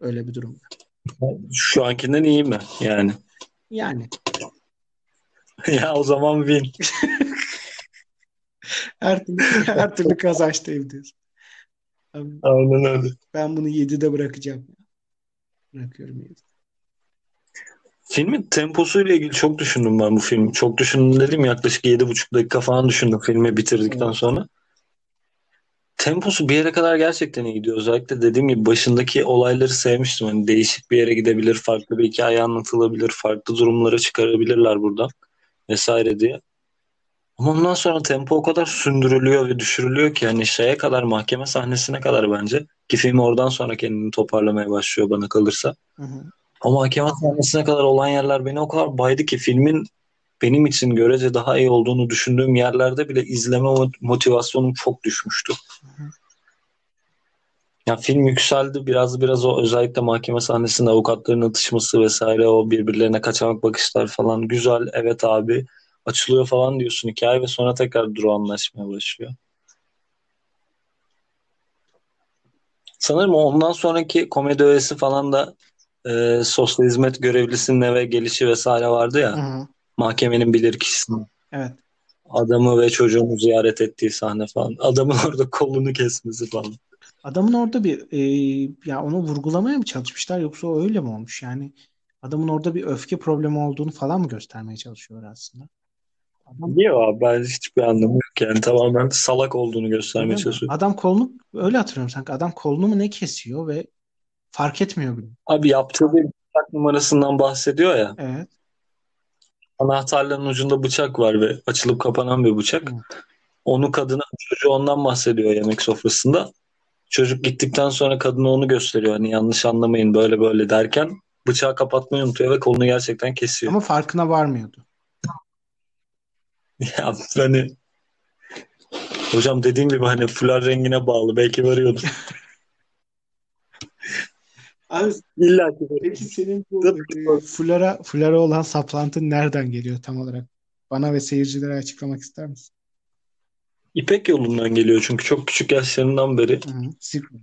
Öyle bir durumda. Şu ankinden iyi mi yani? Yani ya o zaman win. her türlü, her türlü kazançtayım diyorsun. Abi, Aynen öyle. ben bunu 7'de bırakacağım. Bırakıyorum 7'de. Filmin temposuyla ilgili çok düşündüm ben bu film. Çok düşündüm dedim yaklaşık 7,5 dakika falan düşündüm filmi bitirdikten Evet. sonra. Temposu bir yere kadar gerçekten iyi gidiyor. Özellikle dediğim gibi başındaki olayları sevmiştim. Hani değişik bir yere gidebilir, farklı bir hikaye anlatılabilir, farklı durumları çıkarabilirler buradan vesaire diye. Ama ondan sonra tempo o kadar sündürülüyor ve düşürülüyor ki hani şeye kadar mahkeme sahnesine kadar bence ki film oradan sonra kendini toparlamaya başlıyor bana kalırsa. Hı hı. O mahkeme sahnesine kadar olan yerler beni o kadar baydı ki filmin benim için görece daha iyi olduğunu düşündüğüm yerlerde bile izleme mot- motivasyonum çok düşmüştü. hı. Ya film yükseldi biraz biraz o özellikle mahkeme sahnesinde avukatların atışması vesaire o birbirlerine kaçamak bakışlar falan güzel evet abi açılıyor falan diyorsun hikaye ve sonra tekrar durağanlaşmaya başlıyor. Sanırım ondan sonraki komedi öğesi falan da e, sosyal hizmet görevlisinin eve gelişi vesaire vardı ya Hı hı. mahkemenin bilirkişisinin Evet. adamı ve çocuğunu ziyaret ettiği sahne falan. Adamın orada kolunu kesmesi falan. Adamın orada bir e, ya onu vurgulamaya mı çalışmışlar yoksa öyle mi olmuş? Yani adamın orada bir öfke problemi olduğunu falan mı göstermeye çalışıyorlar aslında? Niye abi? Ben hiçbir anlamı yok yani. Tamamen salak olduğunu göstermeye Öyle mi? çalışıyor. Adam kolunu öyle hatırlıyorum sanki. Adam kolunu mu ne kesiyor ve fark etmiyor bile. Abi yaptığı bir bıçak numarasından bahsediyor ya. Evet. Anahtarların ucunda bıçak var ve açılıp kapanan bir bıçak. Hı. Onu kadına, çocuğu ondan bahsediyor yemek sofrasında. Çocuk gittikten sonra kadına onu gösteriyor. Hani yanlış anlamayın böyle böyle derken bıçağı kapatmayı unutuyor ve kolunu gerçekten kesiyor. Ama farkına varmıyordu. Ya hani hocam dediğim gibi hani fular rengine bağlı. Belki varıyordur. Abi İlla ki peki senin bu e, fulara, fulara olan saplantın nereden geliyor tam olarak? Bana ve seyircilere açıklamak ister misin? İpek yolundan geliyor çünkü çok küçük yaşlarından beri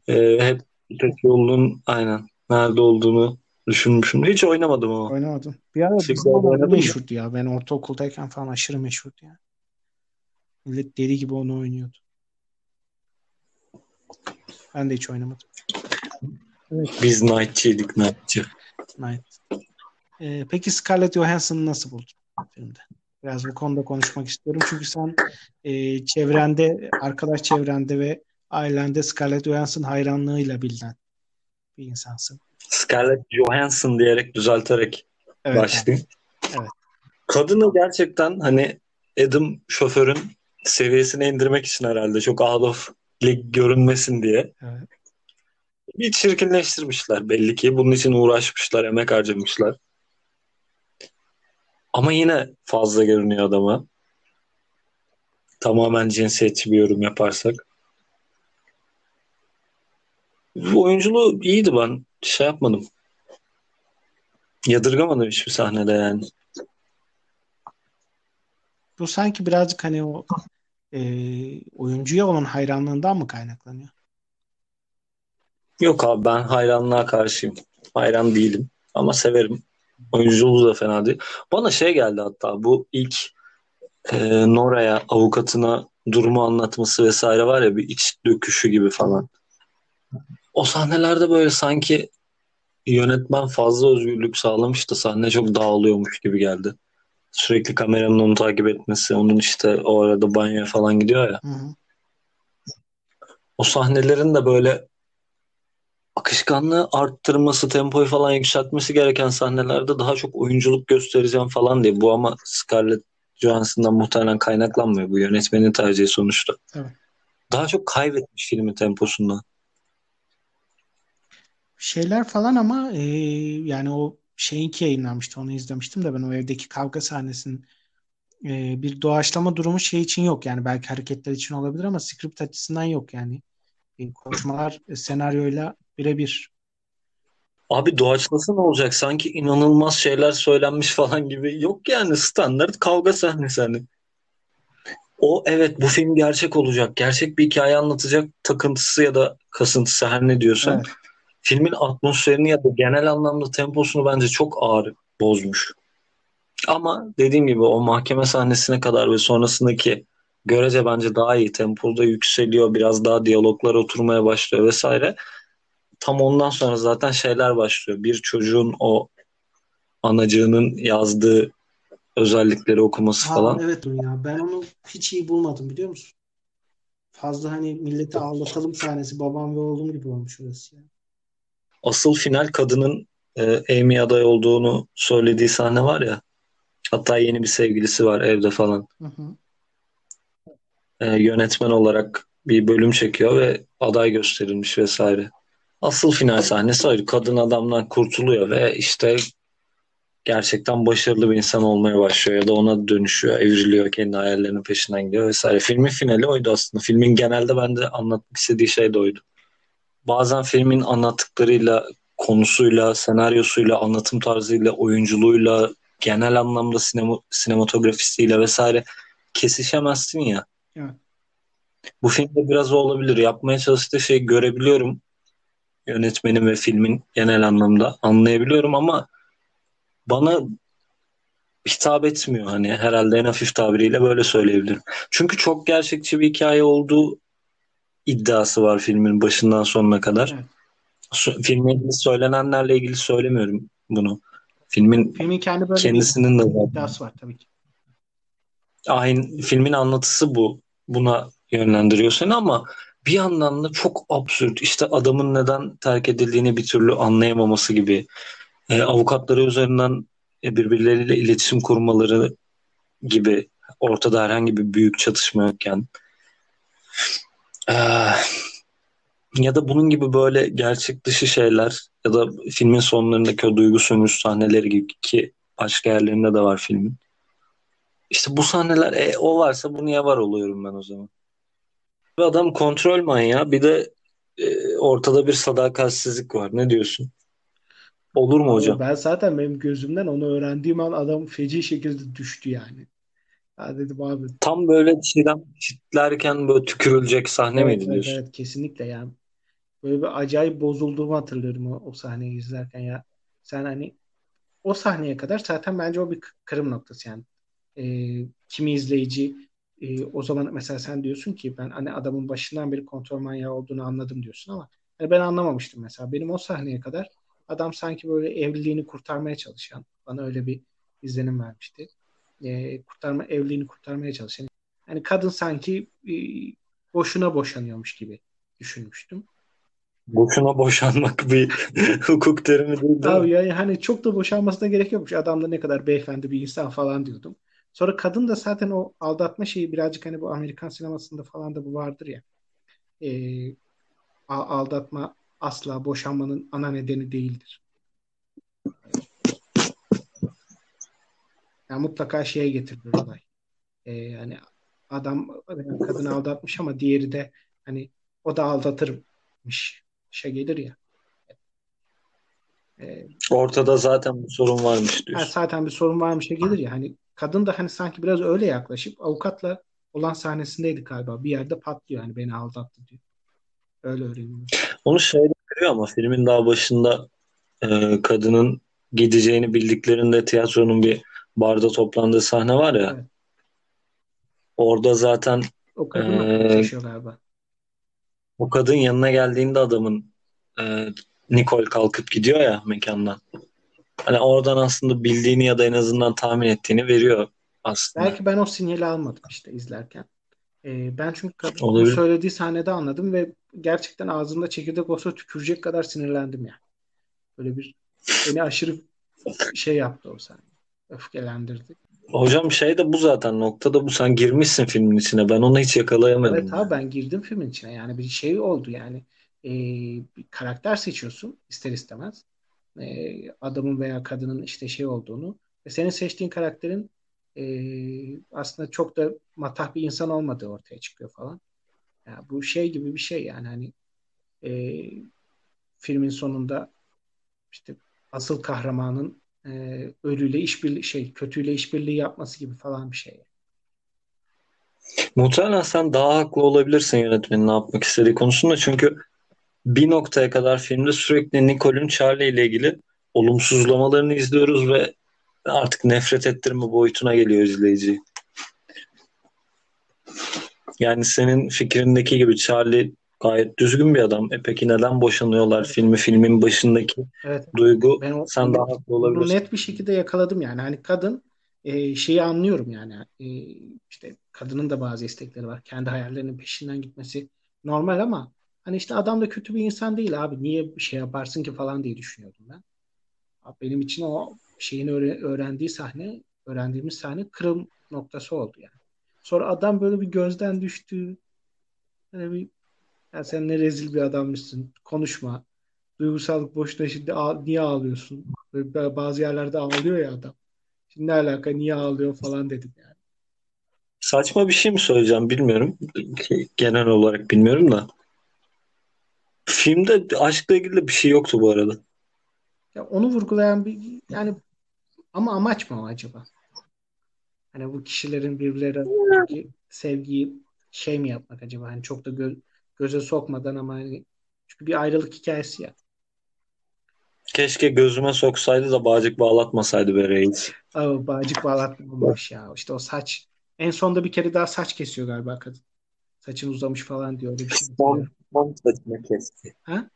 Hı e, hep İpek yolunun aynen nerede olduğunu düşünmüşüm. Hiç oynamadım ama. Oynamadım. Bir ara oynadın mı? meşhurdu ya. Ben ortaokuldayken falan aşırı meşhurdu ya. Millet deli gibi onu oynuyordu. Ben de hiç oynamadım. Biz Knight'çıydık Knight'çı. Night. Ee, peki Scarlett Johansson'ı nasıl buldun filmde? Biraz bu konuda konuşmak istiyorum. Çünkü sen e, çevrende, arkadaş çevrende ve ailende Scarlett Johansson hayranlığıyla bilinen bir insansın. Scarlett Johansson diyerek düzelterek Evet. başlayayım. Evet. Kadını gerçekten hani Adam şoförün seviyesine indirmek için herhalde çok out of league görünmesin diye Evet. bir çirkinleştirmişler belli ki. Bunun için uğraşmışlar, emek harcamışlar. Ama yine fazla görünüyor adama. Tamamen cinsiyetçi bir yorum yaparsak. Bu oyunculuğu iyiydi ben. Şey yapmadım. Yadırgamadım hiçbir sahnede yani. Bu sanki birazcık hani o e, oyuncuya olan hayranlığından mı kaynaklanıyor? Yok abi ben hayranlığa karşıyım. Hayran değilim ama severim. Oyunculuğu da fena değil. Bana şey geldi hatta bu ilk e, Nora'ya avukatına durumu anlatması vesaire var ya bir iç döküşü gibi falan. O sahnelerde böyle sanki yönetmen fazla özgürlük sağlamış da sahne çok dağılıyormuş gibi geldi. Sürekli kameranın onu takip etmesi, onun işte o arada banyoya falan gidiyor ya. Hı hı. O sahnelerin de böyle akışkanlığı arttırması, tempoyu falan yükseltmesi gereken sahnelerde daha çok oyunculuk göstereceğim falan diye. Bu ama Scarlett Johansson'dan muhtemelen kaynaklanmıyor. Bu yönetmenin tercihi sonuçta. Evet. Daha çok kaybetmiş filmin temposundan. Şeyler falan ama e, yani o şeyinki yayınlanmıştı. Onu izlemiştim de ben o evdeki kavga sahnesinin e, bir doğaçlama durumu şey için yok. Yani belki hareketler için olabilir ama script açısından yok yani. E, konuşmalar e, senaryoyla birebir Abi doğaçlasa ne olacak? Sanki inanılmaz şeyler söylenmiş falan gibi. Yok yani standart kavga sahnesi hani. O evet bu film gerçek olacak. Gerçek bir hikaye anlatacak takıntısı ya da kasıntısı her ne diyorsan. Evet. Filmin atmosferini ya da genel anlamda temposunu bence çok ağır bozmuş. Ama dediğim gibi o mahkeme sahnesine kadar ve sonrasındaki görece bence daha iyi. Tempoda yükseliyor. Biraz daha diyaloglar oturmaya başlıyor vesaire. Tam ondan sonra zaten şeyler başlıyor. Bir çocuğun o anacığının yazdığı özellikleri okuması Aa, falan. evet ya ben onu hiç iyi bulmadım biliyor musun? Fazla hani milleti aldatalım sahnesi babam ve oğlum gibi olmuş orası ya. Asıl final kadının e, Amy aday olduğunu söylediği sahne var ya. Hatta yeni bir sevgilisi var evde falan. Hı hı. E, yönetmen olarak bir bölüm çekiyor ve aday gösterilmiş vesaire. Asıl final sahnesi oydu. Kadın adamdan kurtuluyor ve işte gerçekten başarılı bir insan olmaya başlıyor ya da ona dönüşüyor, evriliyor, kendi hayallerinin peşinden gidiyor vesaire. Filmin finali oydu aslında. Filmin genelde bende anlatmak istediği şey de oydu. Bazen filmin anlattıklarıyla, konusuyla, senaryosuyla, anlatım tarzıyla, oyunculuğuyla, genel anlamda sinema, sinematografisiyle vesaire kesişemezsin ya. Evet. Bu filmde biraz o olabilir. Yapmaya çalıştığı şeyi görebiliyorum. Yönetmenin ve filmin genel anlamda anlayabiliyorum ama bana hitap etmiyor hani herhalde en hafif tabiriyle böyle söyleyebilirim. Çünkü çok gerçekçi bir hikaye olduğu iddiası var filmin başından sonuna kadar. Evet. İlgili söylenenlerle ilgili söylemiyorum bunu. Filmin Filmin kendi böyle kendisinin de iddiası var tabii ki. aynı filmin anlatısı bu. Buna yönlendiriyor seni ama bir yandan da çok absürt. İşte adamın neden terk edildiğini bir türlü anlayamaması gibi. E, avukatları üzerinden e, birbirleriyle iletişim kurmaları gibi ortada herhangi bir büyük çatışma yokken. E, ya da bunun gibi böyle gerçek dışı şeyler ya da filmin sonlarındaki o duygu sömürüsü sahneleri gibi ki başka yerlerinde de var filmin. İşte bu sahneler e, o varsa bu niye var oluyorum ben o zaman. Bir adam kontrol manyağı bir de e, ortada bir sadakatsizlik var. Ne diyorsun? Olur mu hocam? ben zaten benim gözümden onu öğrendiğim an adam feci şekilde düştü yani. Ya dedim abi Tam böyle çiğdem çitlerken böyle tükürülecek sahne evet miydi evet diyorsun? evet kesinlikle yani. Böyle bir acayip bozulduğumu hatırlıyorum o, o sahneyi izlerken ya. Sen hani o sahneye kadar zaten bence o bir kırım noktası yani. Ee, kimi izleyici e, o zaman mesela sen diyorsun ki ben hani adamın başından beri kontrol manyağı olduğunu anladım diyorsun ama hani ben anlamamıştım mesela. Benim o sahneye kadar adam sanki böyle evliliğini kurtarmaya çalışan bana öyle bir izlenim vermişti. Ee, kurtarma evliliğini kurtarmaya çalışan. Hani kadın sanki e, boşuna boşanıyormuş gibi düşünmüştüm. Boşuna boşanmak bir hukuk terimi değil mi? yani hani çok da boşanmasına gerek yokmuş. Adam da ne kadar beyefendi bir insan falan diyordum. Sonra kadın da zaten o aldatma şeyi birazcık hani bu Amerikan sinemasında falan da bu vardır ya. A- aldatma asla boşanmanın ana nedeni değildir. Yani mutlaka şeye getirilir olay. Ee, yani adam yani kadını aldatmış ama diğeri de hani o da aldatırmış. Şey gelir ya. Ee, Ortada zaten bir sorun varmış diyorsun. zaten bir sorun varmış ya gelir ya hani kadın da hani sanki biraz öyle yaklaşıp avukatla olan sahnesindeydi galiba. Bir yerde patlıyor hani beni aldattı diyor. Öyle öğreniyoruz. Onu şeyde görüyor ama filmin daha başında e, kadının gideceğini bildiklerinde tiyatronun bir barda toplandığı sahne var ya. Evet. Orada zaten O kadın e, galiba. o kadın yanına geldiğinde adamın e, Nicole kalkıp gidiyor ya mekandan. Hani oradan aslında bildiğini ya da en azından tahmin ettiğini veriyor aslında. Belki ben o sinyali almadım işte izlerken. Ee, ben çünkü kadın bunu Olabilir. söylediği sahnede anladım ve gerçekten ağzımda çekirdek olsa tükürecek kadar sinirlendim yani. Böyle bir beni aşırı şey yaptı o sahne. Öfkelendirdi. Hocam şey de bu zaten noktada bu sen girmişsin filmin içine. Ben onu hiç yakalayamadım. Evet abi yani. ben girdim filmin içine. Yani bir şey oldu yani. Ee, bir karakter seçiyorsun ister istemez. Ee, adamın veya kadının işte şey olduğunu. Ve senin seçtiğin karakterin ee, aslında çok da matah bir insan olmadığı ortaya çıkıyor falan. Ya bu şey gibi bir şey yani hani ee, filmin sonunda işte asıl kahramanın e, ölüyle işbirliği şey kötüyle işbirliği yapması gibi falan bir şey. Muhtemelen sen daha haklı olabilirsin yönetmenin ne yapmak istediği konusunda çünkü bir noktaya kadar filmde sürekli Nicole'ün Charlie ile ilgili olumsuzlamalarını izliyoruz ve artık nefret ettirme boyutuna geliyor izleyiciyi. Yani senin fikrindeki gibi Charlie gayet düzgün bir adam. E peki neden boşanıyorlar evet. filmi? Filmin başındaki evet. duygu ben o, sen daha haklı olabilirsin. net bir şekilde yakaladım yani. Hani kadın e, şeyi anlıyorum yani. E, işte kadının da bazı istekleri var. Kendi hayallerinin peşinden gitmesi normal ama hani işte adam da kötü bir insan değil abi. Niye bir şey yaparsın ki falan diye düşünüyordum ben. Abi benim için o şeyin öğrendiği sahne, öğrendiğimiz sahne kırım noktası oldu yani. Sonra adam böyle bir gözden düştü. Hani bir ya sen ne rezil bir adammışsın. Konuşma. Duygusallık boşuna şimdi ağ, niye ağlıyorsun? Böyle bazı yerlerde ağlıyor ya adam. Şimdi ne alaka niye ağlıyor falan dedim yani. Saçma bir şey mi söyleyeceğim bilmiyorum. Genel olarak bilmiyorum da. Filmde aşkla ilgili bir şey yoktu bu arada. Ya onu vurgulayan bir yani ama amaç mı acaba? Hani bu kişilerin birbirlerine sevgiyi şey mi yapmak acaba? Hani çok da gö- göze sokmadan ama hani çünkü bir ayrılık hikayesi ya. Keşke gözüme soksaydı da bağcık bağlatmasaydı be reis. Aa, bağcık bağlatmamış ya. İşte o saç. En sonda bir kere daha saç kesiyor galiba kadın. Saçın uzamış falan diyor. Öyle bir şey. Son, son saçını kesti. Ha?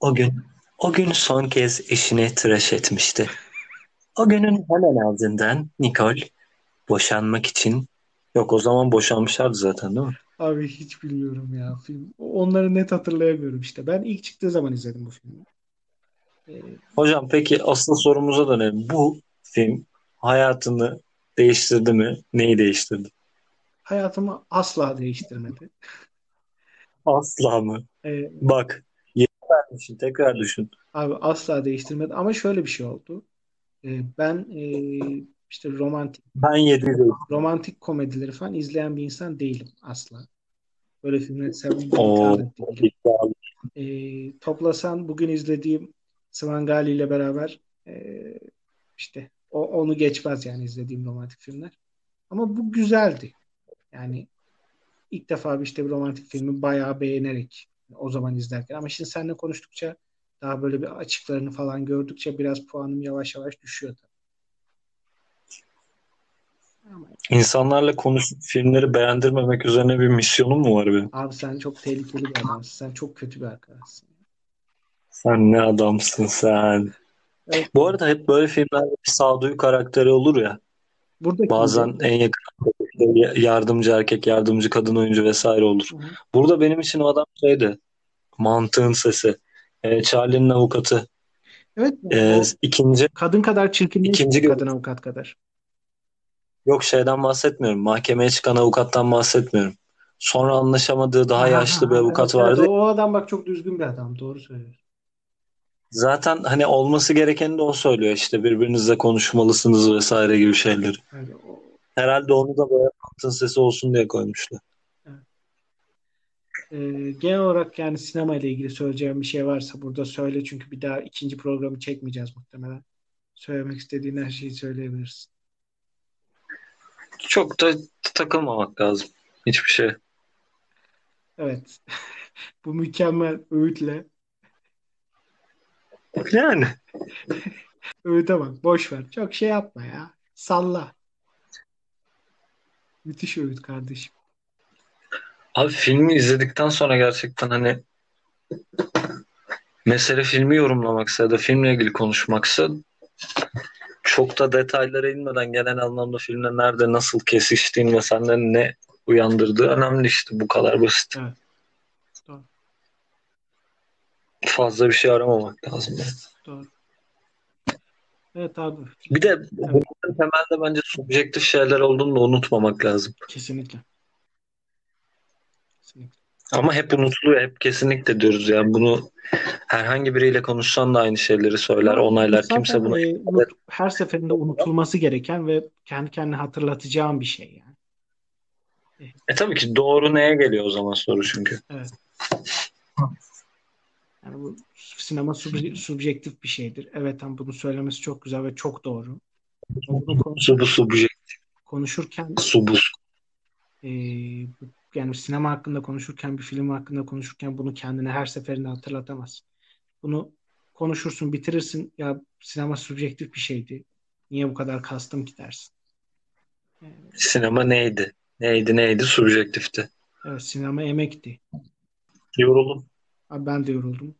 O gün o gün son kez eşini tıraş etmişti. O günün hemen ardından Nicole boşanmak için yok o zaman boşanmışlardı zaten değil mi? Abi hiç bilmiyorum ya film. Onları net hatırlayamıyorum işte. Ben ilk çıktığı zaman izledim bu filmi. Ee, Hocam peki asıl sorumuza dönelim. Bu film hayatını değiştirdi mi? Neyi değiştirdi? Hayatımı asla değiştirmedi. Asla mı? Ee, Bak vermişsin tekrar düşün. Abi asla değiştirmedi ama şöyle bir şey oldu. Ee, ben e, işte romantik ben yedim. romantik komedileri falan izleyen bir insan değilim asla. Böyle filmleri seven bir değilim. Ee, toplasan bugün izlediğim Svangali ile beraber e, işte o, onu geçmez yani izlediğim romantik filmler. Ama bu güzeldi. Yani ilk defa bir işte bir romantik filmi bayağı beğenerek o zaman izlerken. Ama şimdi seninle konuştukça daha böyle bir açıklarını falan gördükçe biraz puanım yavaş yavaş düşüyor tabii. İnsanlarla konuşup filmleri beğendirmemek üzerine bir misyonun mu var benim? Abi sen çok tehlikeli bir adamsın. Sen çok kötü bir arkadaşsın. Sen ne adamsın sen. Evet. Bu arada hep böyle filmlerde bir sağduyu karakteri olur ya. Buradaki Bazen gibi. en yakın yardımcı erkek, yardımcı kadın oyuncu vesaire olur. Hı hı. Burada benim için o adam şeydi. Mantığın sesi. Ee, Charlie'nin avukatı. Evet. Ee, ikinci kadın kadar çirkin değil ikinci kadın avukat kadar. Yok şeyden bahsetmiyorum. Mahkemeye çıkan avukattan bahsetmiyorum. Sonra anlaşamadığı daha yaşlı bir avukat evet, vardı. Evet, o adam bak çok düzgün bir adam. Doğru söylüyorsun. Zaten hani olması gerekeni de o söylüyor işte birbirinizle konuşmalısınız vesaire gibi şeyleri. Evet, o... Herhalde onu da böyle altın sesi olsun diye koymuşlar. Evet. Ee, genel olarak yani sinema ile ilgili söyleyeceğim bir şey varsa burada söyle çünkü bir daha ikinci programı çekmeyeceğiz muhtemelen. Söylemek istediğin her şeyi söyleyebilirsin. Çok da takılmamak lazım. Hiçbir şey. Evet. Bu mükemmel öğütle yani. Öğüte bak. Boş ver. Çok şey yapma ya. Salla. Müthiş öğüt kardeşim. Abi filmi izledikten sonra gerçekten hani mesele filmi yorumlamaksa ya da filmle ilgili konuşmaksa çok da detaylara inmeden genel anlamda filmde nerede nasıl kesiştiğin ve senden ne uyandırdığı önemli işte bu kadar basit. Evet. Doğru. Fazla bir şey aramamak lazım. Yani. Doğru. Evet abi. Bir de evet. temelde bence subjektif şeyler olduğunu da unutmamak lazım. Kesinlikle. Ama hep unutuluyor, hep kesinlikle diyoruz yani bunu herhangi biriyle konuşsan da aynı şeyleri söyler, onaylar. Zaten Kimse bunu e, her seferinde unutulması gereken ve kendi kendine hatırlatacağım bir şey yani. E tabii ki doğru neye geliyor o zaman soru çünkü. Evet. Yani bu sinema sub- subjektif bir şeydir. Evet tam bunu söylemesi çok güzel ve çok doğru. Ama Bunu konu- Su bu subjektif. konuşurken Su bu. e, bu- yani sinema hakkında konuşurken bir film hakkında konuşurken bunu kendine her seferinde hatırlatamaz. Bunu konuşursun bitirirsin ya sinema subjektif bir şeydi. Niye bu kadar kastım ki dersin. Sinema neydi? Neydi neydi? Subjektifti. Evet sinema emekti. Yoruldum. Abi ben de yoruldum.